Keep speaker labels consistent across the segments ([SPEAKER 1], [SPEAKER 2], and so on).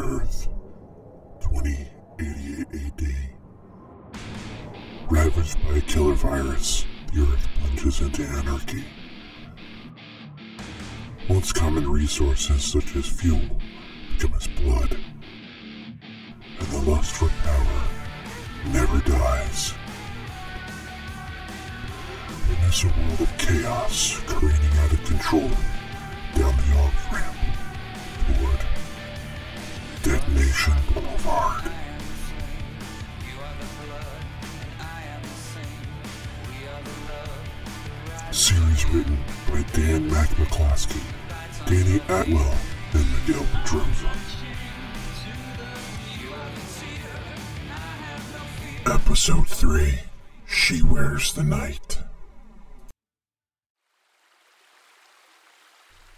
[SPEAKER 1] Earth, 2088 AD. Ravaged by a killer virus, the Earth plunges into anarchy. Once common resources such as fuel become as blood, and the lust for power never dies. Witness a world of chaos careening out of control down the off ramp toward Detonation Boulevard. Series written by Dan McMcCloskey, Danny Atwell, and Miguel Pedroza. Episode 3 She Wears the Night.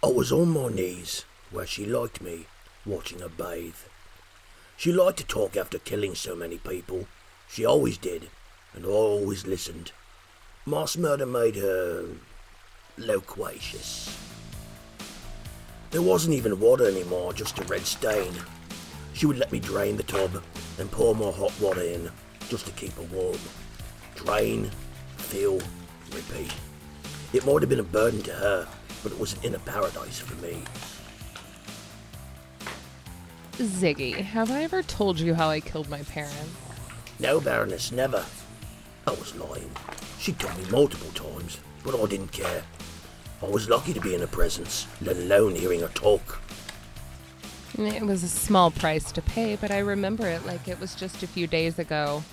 [SPEAKER 2] I was on my knees where she liked me, watching her bathe. She liked to talk after killing so many people. She always did, and I always listened. Mass murder made her loquacious. There wasn't even water anymore, just a red stain. She would let me drain the tub and pour more hot water in, just to keep her warm. Drain, fill, repeat. It might have been a burden to her, but it was an inner paradise for me.
[SPEAKER 3] Ziggy, have I ever told you how I killed my parents?
[SPEAKER 2] No, Baroness, never. I was lying. She told me multiple times, but I didn't care. I was lucky to be in her presence, let alone hearing her talk.
[SPEAKER 3] It was a small price to pay, but I remember it like it was just a few days ago.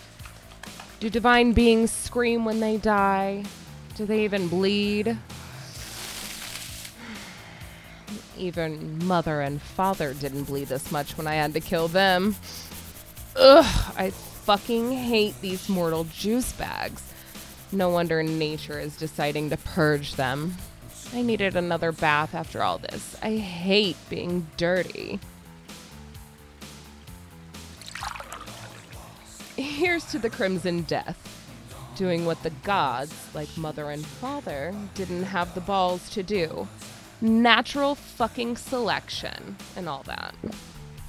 [SPEAKER 3] Do divine beings scream when they die? Do they even bleed? Even mother and father didn't bleed this much when I had to kill them. Ugh, I fucking hate these mortal juice bags. No wonder nature is deciding to purge them. I needed another bath after all this. I hate being dirty. Here's to the Crimson Death, doing what the gods, like Mother and Father, didn't have the balls to do natural fucking selection and all that.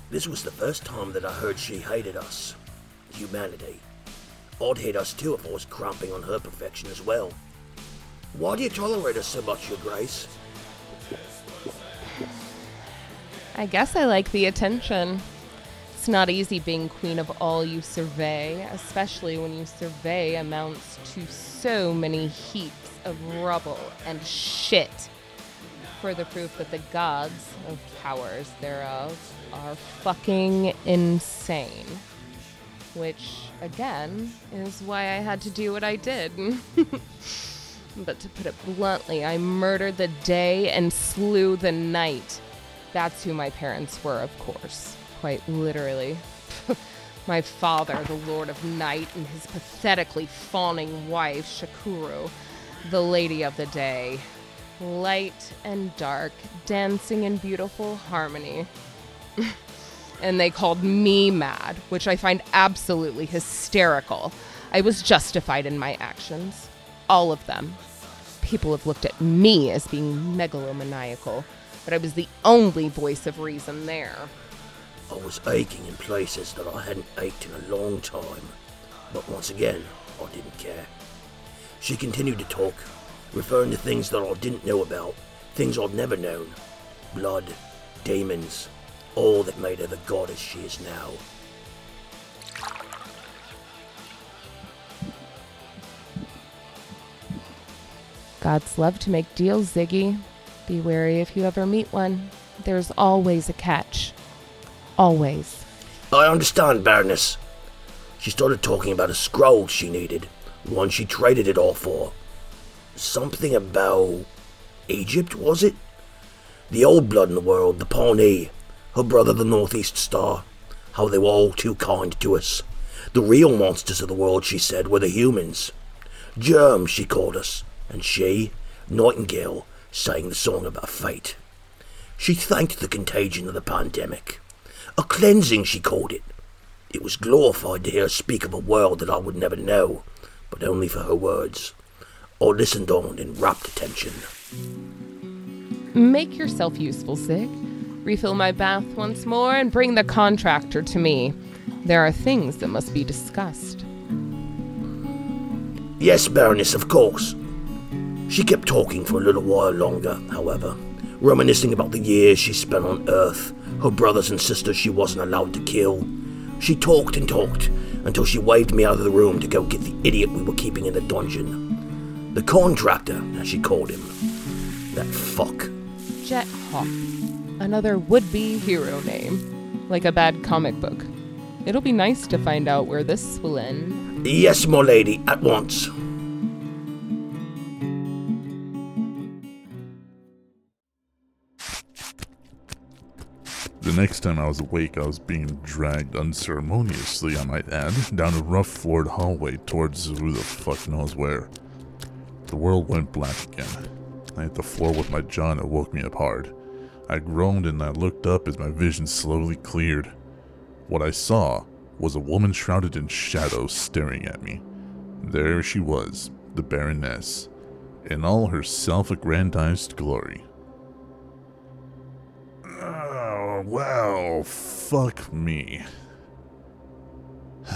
[SPEAKER 2] This was the first time that I heard she hated us. Humanity. I'd hate us too if I was cramping on her perfection as well. Why do you tolerate us so much, Your Grace?
[SPEAKER 3] I guess I like the attention. It's not easy being queen of all you survey, especially when you survey amounts to so many heaps of rubble and shit. Further proof that the gods oh, of powers thereof are fucking insane. Which, again, is why I had to do what I did. but to put it bluntly, I murdered the day and slew the night. That's who my parents were, of course. Quite literally. my father, the Lord of Night, and his pathetically fawning wife, Shakuru, the Lady of the Day. Light and dark, dancing in beautiful harmony. and they called me mad, which I find absolutely hysterical. I was justified in my actions. All of them. People have looked at me as being megalomaniacal, but I was the only voice of reason there.
[SPEAKER 2] I was aching in places that I hadn't ached in a long time. But once again, I didn't care. She continued to talk, referring to things that I didn't know about, things I'd never known. Blood, demons, all that made her the goddess she is now.
[SPEAKER 3] Gods love to make deals, Ziggy. Be wary if you ever meet one. There's always a catch. Always.
[SPEAKER 2] I understand, Baroness. She started talking about a scroll she needed, one she traded it all for. Something about Egypt, was it? The old blood in the world, the Pawnee, her brother the Northeast Star. How they were all too kind to us. The real monsters of the world, she said, were the humans. Germs, she called us, and she, Nightingale, sang the song about fate. She thanked the contagion of the pandemic. A cleansing, she called it. It was glorified to hear her speak of a world that I would never know, but but only for her words, or listened on in rapt attention.
[SPEAKER 3] Make yourself useful, Zig. Refill my bath once more and bring the contractor to me. There are things that must be discussed.
[SPEAKER 2] Yes, Baroness, of course. She kept talking for a little while longer, however, reminiscing about the years she spent on Earth, her brothers and sisters she wasn't allowed to kill. She talked and talked until she waved me out of the room to go get the idiot we were keeping in the dungeon. The contractor, as she called him. That fuck.
[SPEAKER 3] Jet Hawk. Another would be hero name. Like a bad comic book. It'll be nice to find out where this will end.
[SPEAKER 2] Yes, my lady, at once.
[SPEAKER 4] The next time I was awake, I was being dragged unceremoniously, I might add, down a rough floored hallway towards who the fuck knows where. The world went black again. I hit the floor with my jaw and it woke me up hard. I groaned and I looked up as my vision slowly cleared. What I saw was a woman shrouded in shadow staring at me. There she was, the Baroness, in all her self aggrandized glory. Oh, well, fuck me.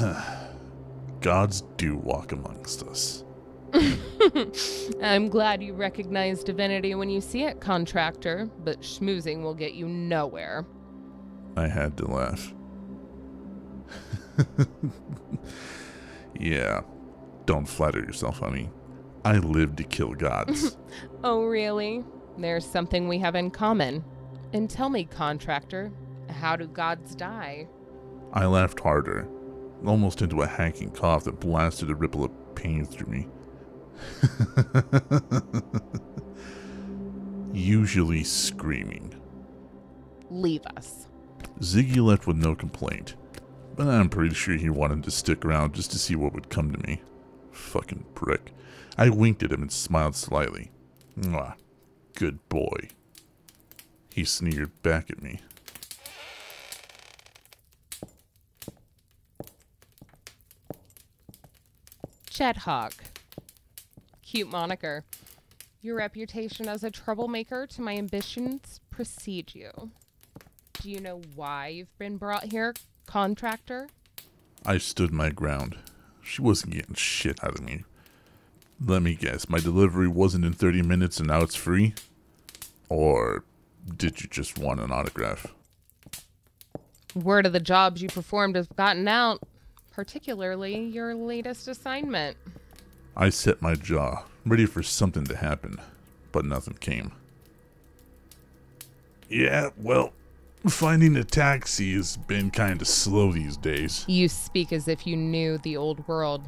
[SPEAKER 4] Gods do walk amongst us.
[SPEAKER 3] I'm glad you recognize divinity when you see it, contractor, but schmoozing will get you nowhere.
[SPEAKER 4] I had to laugh. yeah, don't flatter yourself, honey. I live to kill gods.
[SPEAKER 3] Oh, really? There's something we have in common. And tell me, contractor, how do gods die?
[SPEAKER 4] I laughed harder, almost into a hacking cough that blasted a ripple of pain through me. Usually screaming.
[SPEAKER 3] Leave us.
[SPEAKER 4] Ziggy left with no complaint, but I'm pretty sure he wanted to stick around just to see what would come to me. Fucking prick. I winked at him and smiled slightly. Mwah. Good boy. He sneered back at me.
[SPEAKER 3] Jet Hawk. Cute moniker. Your reputation as a troublemaker to my ambitions precede you. Do you know why you've been brought here, contractor?
[SPEAKER 4] I stood my ground. She wasn't getting shit out of me. Let me guess, my delivery wasn't in 30 minutes and now it's free? Or did you just want an autograph?
[SPEAKER 3] Word of the jobs you performed has gotten out, particularly your latest assignment.
[SPEAKER 4] I set my jaw, ready for something to happen, but nothing came. Yeah, well, finding a taxi has been kind of slow these days.
[SPEAKER 3] You speak as if you knew the old world.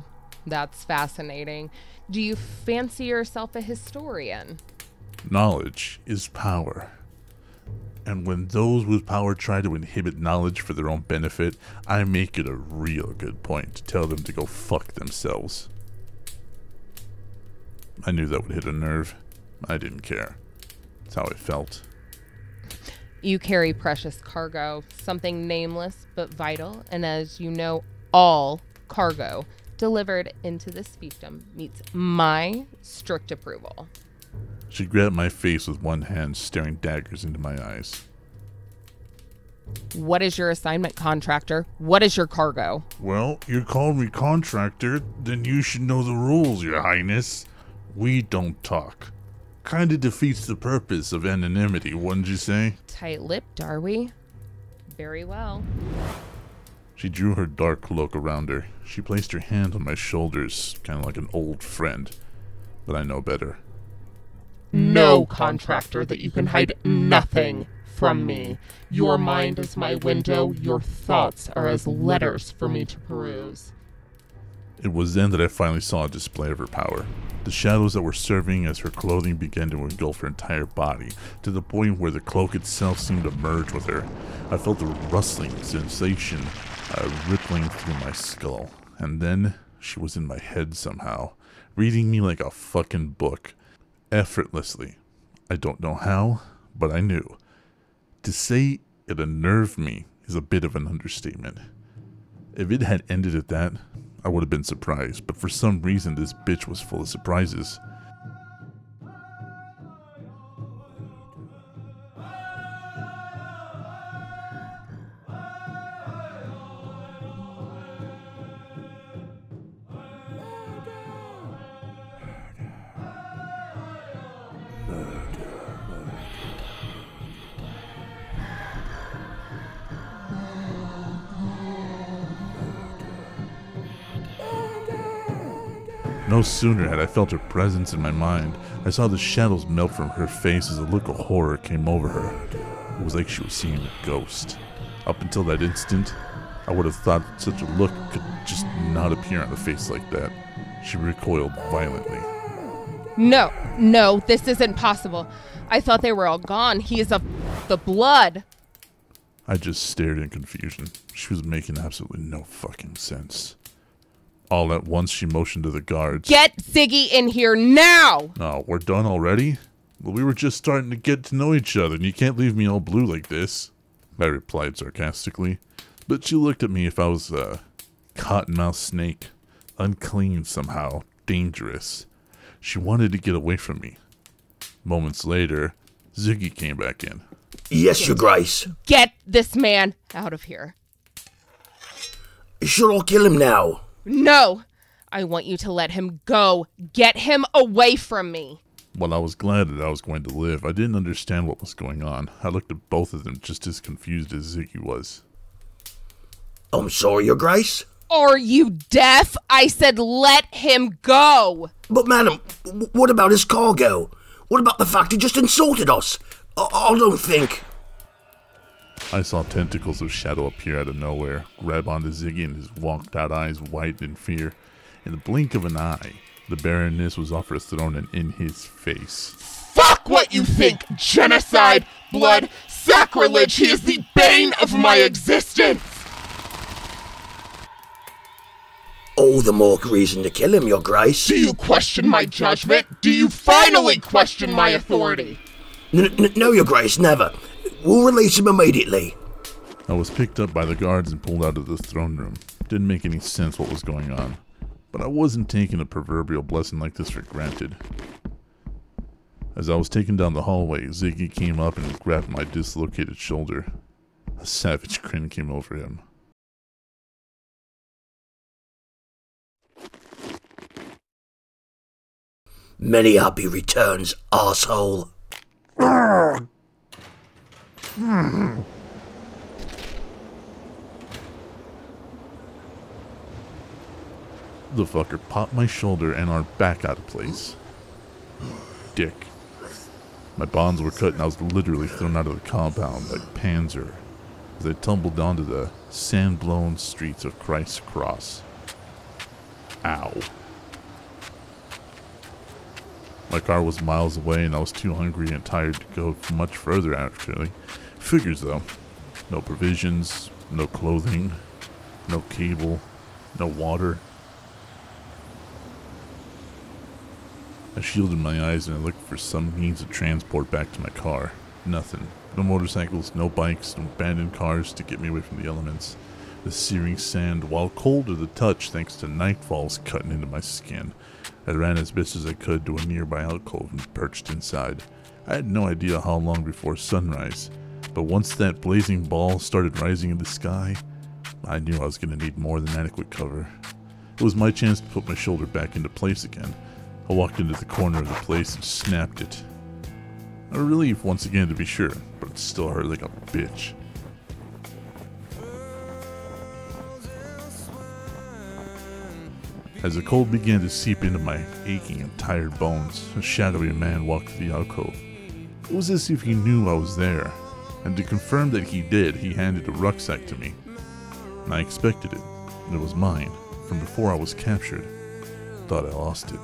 [SPEAKER 3] That's fascinating. Do you fancy yourself a historian?
[SPEAKER 4] Knowledge is power. And when those with power try to inhibit knowledge for their own benefit, I make it a real good point to tell them to go fuck themselves. I knew that would hit a nerve. I didn't care. That's how I felt.
[SPEAKER 3] You carry precious cargo, something nameless but vital, and as you know, all cargo delivered into this fiefdom meets my strict approval.
[SPEAKER 4] She grabbed my face with one hand, staring daggers into my eyes.
[SPEAKER 3] What is your assignment, contractor? What is your cargo?
[SPEAKER 4] Well, you called me contractor, then you should know the rules, Your Highness. We don't talk. Kinda defeats the purpose of anonymity, wouldn't you say?
[SPEAKER 3] Tight lipped, are we? Very well.
[SPEAKER 4] She drew her dark cloak around her. She placed her hand on my shoulders, kind of like an old friend. But I know better.
[SPEAKER 5] No, contractor, that you can hide nothing from me. Your mind is my window, your thoughts are as letters for me to peruse.
[SPEAKER 4] It was then that I finally saw a display of her power. The shadows that were serving as her clothing began to engulf her entire body, to the point where the cloak itself seemed to merge with her. I felt a rustling sensation uh, rippling through my skull, and then she was in my head somehow, reading me like a fucking book, effortlessly. I don't know how, but I knew. To say it unnerved me is a bit of an understatement. If it had ended at that, I would have been surprised, but for some reason, this bitch was full of surprises. Sooner had I felt her presence in my mind, I saw the shadows melt from her face as a look of horror came over her. It was like she was seeing a ghost. Up until that instant, I would have thought such a look could just not appear on a face like that. She recoiled violently.
[SPEAKER 3] No, no, this isn't possible. I thought they were all gone. He is of the blood.
[SPEAKER 4] I just stared in confusion. She was making absolutely no fucking sense. All at once, she motioned to the guards.
[SPEAKER 3] Get Ziggy in here now!
[SPEAKER 4] Oh, we're done already? Well, we were just starting to get to know each other, and you can't leave me all blue like this. I replied sarcastically. But she looked at me if I was a cottonmouth snake. Unclean somehow. Dangerous. She wanted to get away from me. Moments later, Ziggy came back in.
[SPEAKER 2] Yes, Your Grace.
[SPEAKER 3] Get this man out of here.
[SPEAKER 2] You should I kill him now?
[SPEAKER 3] No! I want you to let him go. Get him away from me.
[SPEAKER 4] While I was glad that I was going to live, I didn't understand what was going on. I looked at both of them just as confused as Ziggy was.
[SPEAKER 2] I'm sorry, Your Grace.
[SPEAKER 3] Are you deaf? I said let him go.
[SPEAKER 2] But, madam, w- what about his cargo? What about the fact he just insulted us? I, I don't think.
[SPEAKER 4] I saw tentacles of shadow appear out of nowhere, grab onto Ziggy, and his walked out eyes widened in fear. In the blink of an eye, the Baroness was off her throne and in his face.
[SPEAKER 5] Fuck what you think! Genocide! Blood! Sacrilege! He is the bane of my existence!
[SPEAKER 2] All the more reason to kill him, Your Grace.
[SPEAKER 5] Do you question my judgment? Do you finally question my authority?
[SPEAKER 2] N- n- no, Your Grace, never. We'll release him immediately.
[SPEAKER 4] I was picked up by the guards and pulled out of the throne room. Didn't make any sense what was going on, but I wasn't taking a proverbial blessing like this for granted. As I was taken down the hallway, Ziggy came up and grabbed my dislocated shoulder. A savage grin came over him.
[SPEAKER 2] Many happy returns, asshole.
[SPEAKER 4] The fucker popped my shoulder and our back out of place. Dick. My bonds were cut and I was literally thrown out of the compound like Panzer as I tumbled onto the sand blown streets of Christ's Cross. Ow. My car was miles away and I was too hungry and tired to go much further actually. Figures though. No provisions, no clothing, no cable, no water. I shielded my eyes and I looked for some means of transport back to my car. Nothing. No motorcycles, no bikes, no abandoned cars to get me away from the elements. The searing sand, while cold to the touch thanks to nightfalls cutting into my skin. I ran as best as I could to a nearby alcove and perched inside. I had no idea how long before sunrise, but once that blazing ball started rising in the sky, I knew I was going to need more than adequate cover. It was my chance to put my shoulder back into place again. I walked into the corner of the place and snapped it. A relief once again to be sure, but it still hurt like a bitch. As the cold began to seep into my aching and tired bones, a shadowy man walked to the alcove. It was as if he knew I was there, and to confirm that he did, he handed a rucksack to me. And I expected it. It was mine, from before I was captured. Thought I lost it.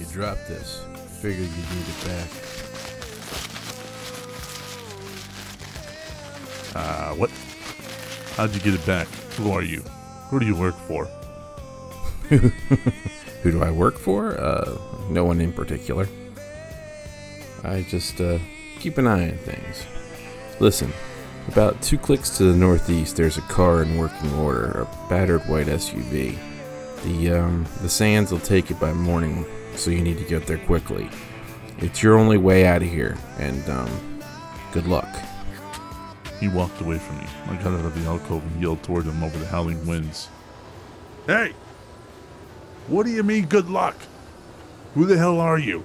[SPEAKER 6] You dropped this. Figured you'd need it back.
[SPEAKER 4] Uh, what? How'd you get it back? Who are you? Who do you work for?
[SPEAKER 6] Who do I work for? Uh, no one in particular. I just uh, keep an eye on things. Listen, About two clicks to the northeast, there's a car in working order, a battered white SUV. The um, the sands will take it by morning, so you need to get there quickly. It's your only way out of here, and um, good luck.
[SPEAKER 4] He walked away from me. I got out of the alcove and yelled toward him over the howling winds. Hey! What do you mean, good luck? Who the hell are you?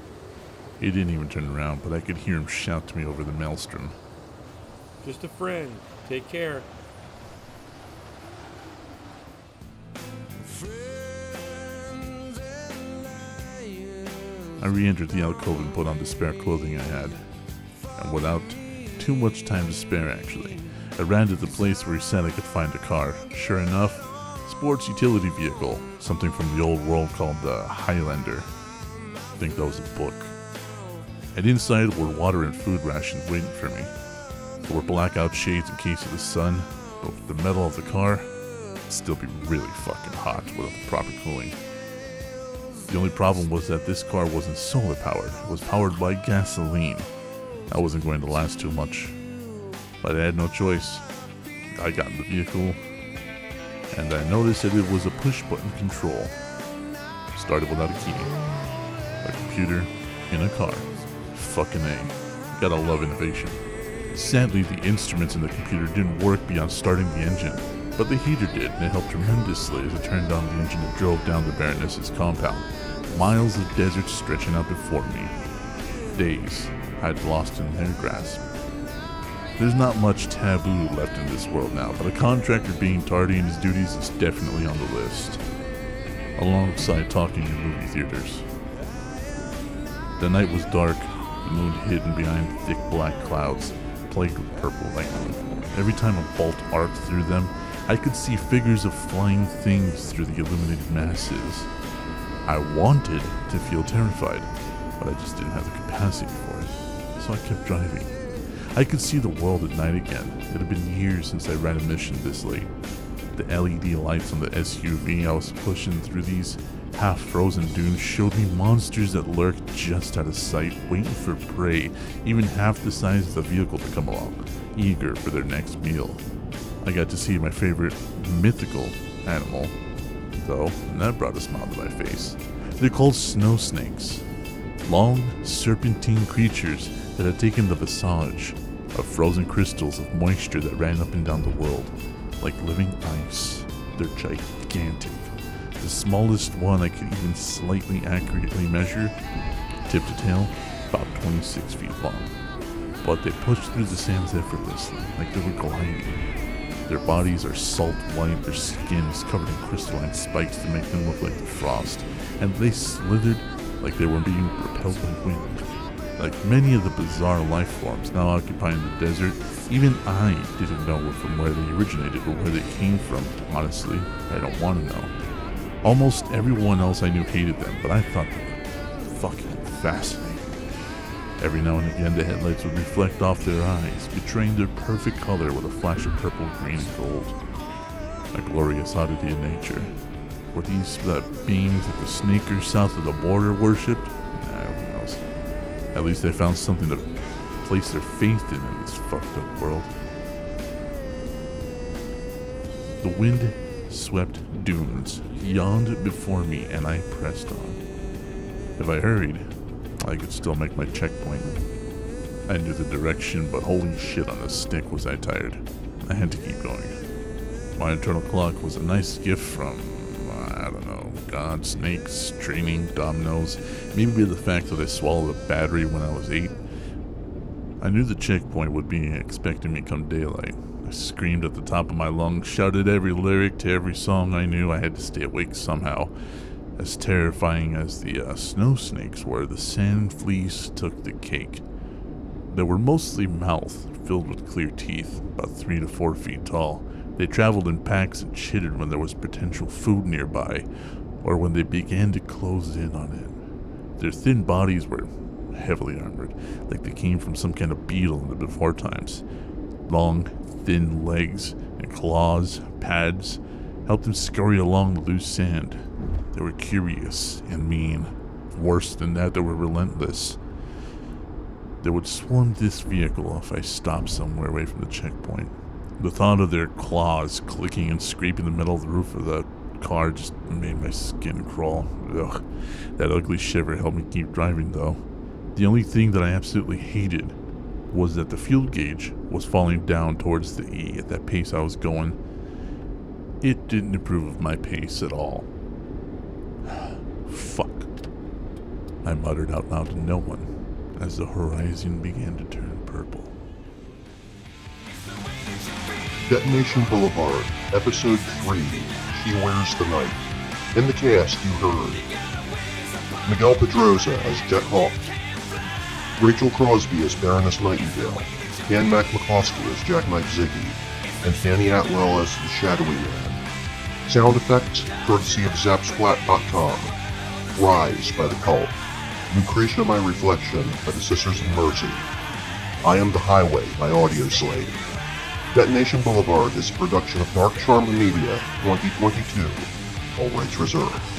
[SPEAKER 4] He didn't even turn around, but I could hear him shout to me over the maelstrom.
[SPEAKER 7] Just a friend. Take care.
[SPEAKER 4] I re entered the alcove and put on the spare clothing I had. And without too much time to spare, actually, I ran to the place where he said I could find a car. Sure enough, sports utility vehicle, something from the old world called the Highlander. I think that was a book. And inside were water and food rations waiting for me. There were blackout shades in case of the sun, but with the metal of the car, it'd still be really fucking hot without the proper cooling. The only problem was that this car wasn't solar powered, it was powered by gasoline. That wasn't going to last too much. But I had no choice. I got in the vehicle, and I noticed that it was a push button control. Started without a key. A computer in a car. Fucking A. Gotta love innovation. Sadly, the instruments in the computer didn't work beyond starting the engine, but the heater did, and it helped tremendously as it turned on the engine and drove down the Baroness's compound. Miles of desert stretching out before me. Days I'd lost in their grasp. There's not much taboo left in this world now, but a contractor being tardy in his duties is definitely on the list. Alongside talking in movie theaters. The night was dark, moon hidden behind thick black clouds, plagued with purple lightning. Every time a bolt arced through them, I could see figures of flying things through the illuminated masses. I wanted to feel terrified, but I just didn't have the capacity for it, so I kept driving. I could see the world at night again. It had been years since I ran a mission this late. The LED lights on the SUV I was pushing through these half frozen dunes showed me monsters that lurked just out of sight, waiting for prey, even half the size of the vehicle to come along, eager for their next meal. I got to see my favorite mythical animal, though, and that brought a smile to my face. They're called snow snakes. Long, serpentine creatures that had taken the visage of frozen crystals of moisture that ran up and down the world, like living ice. They're gigantic. The smallest one I could even slightly accurately measure, tip to tail, about 26 feet long. But they pushed through the sands effortlessly, like they were gliding. Their bodies are salt white, their skin is covered in crystalline spikes to make them look like the frost, and they slithered like they were being propelled by wind. Like many of the bizarre life forms now occupying the desert, even I didn't know from where they originated or where they came from. Honestly, I don't want to know. Almost everyone else I knew hated them, but I thought they were fucking fascinating. Every now and again, the headlights would reflect off their eyes, betraying their perfect color with a flash of purple, green, and gold. A glorious oddity of nature. Were these the beings that the sneakers south of the border worshipped? Nah. At least they found something to place their faith in in this fucked up world. The wind swept dunes, yawned before me, and I pressed on. If I hurried, I could still make my checkpoint. I knew the direction, but holy shit on a stick was I tired. I had to keep going. My internal clock was a nice gift from, I don't know, God, snakes, training, dominoes, maybe the fact that I swallowed a battery when I was eight. I knew the checkpoint would be expecting me come daylight. I screamed at the top of my lungs, shouted every lyric to every song I knew. I had to stay awake somehow. As terrifying as the uh, snow snakes were, the sand fleas took the cake. They were mostly mouth, filled with clear teeth, about three to four feet tall. They traveled in packs and chittered when there was potential food nearby, or when they began to close in on it. Their thin bodies were heavily armored, like they came from some kind of beetle in the before times. Long, thin legs and claws, pads, helped them scurry along the loose sand. They were curious and mean. Worse than that, they were relentless. They would swarm this vehicle if I stopped somewhere away from the checkpoint. The thought of their claws clicking and scraping the metal of the roof of the car just made my skin crawl. Ugh. That ugly shiver helped me keep driving, though. The only thing that I absolutely hated was that the fuel gauge was falling down towards the E at that pace I was going. It didn't improve of my pace at all. Fuck. I muttered out loud to no one as the horizon began to turn purple.
[SPEAKER 1] Detonation Boulevard, Episode 3 She Wears the Night. In the cast, you heard Miguel Pedroza as Jet Hawk, Rachel Crosby as Baroness Nightingale, Dan McMcCloskey as Jack Knight Ziggy, and Fanny Atwell as the Shadowy Man. Sound effects courtesy of Zapsplat.com. Rise by the Cult. Lucretia My Reflection by the Sisters of Mercy. I Am the Highway by Audioslave. Detonation Boulevard is a production of Dark Charm Media 2022. All rights reserved.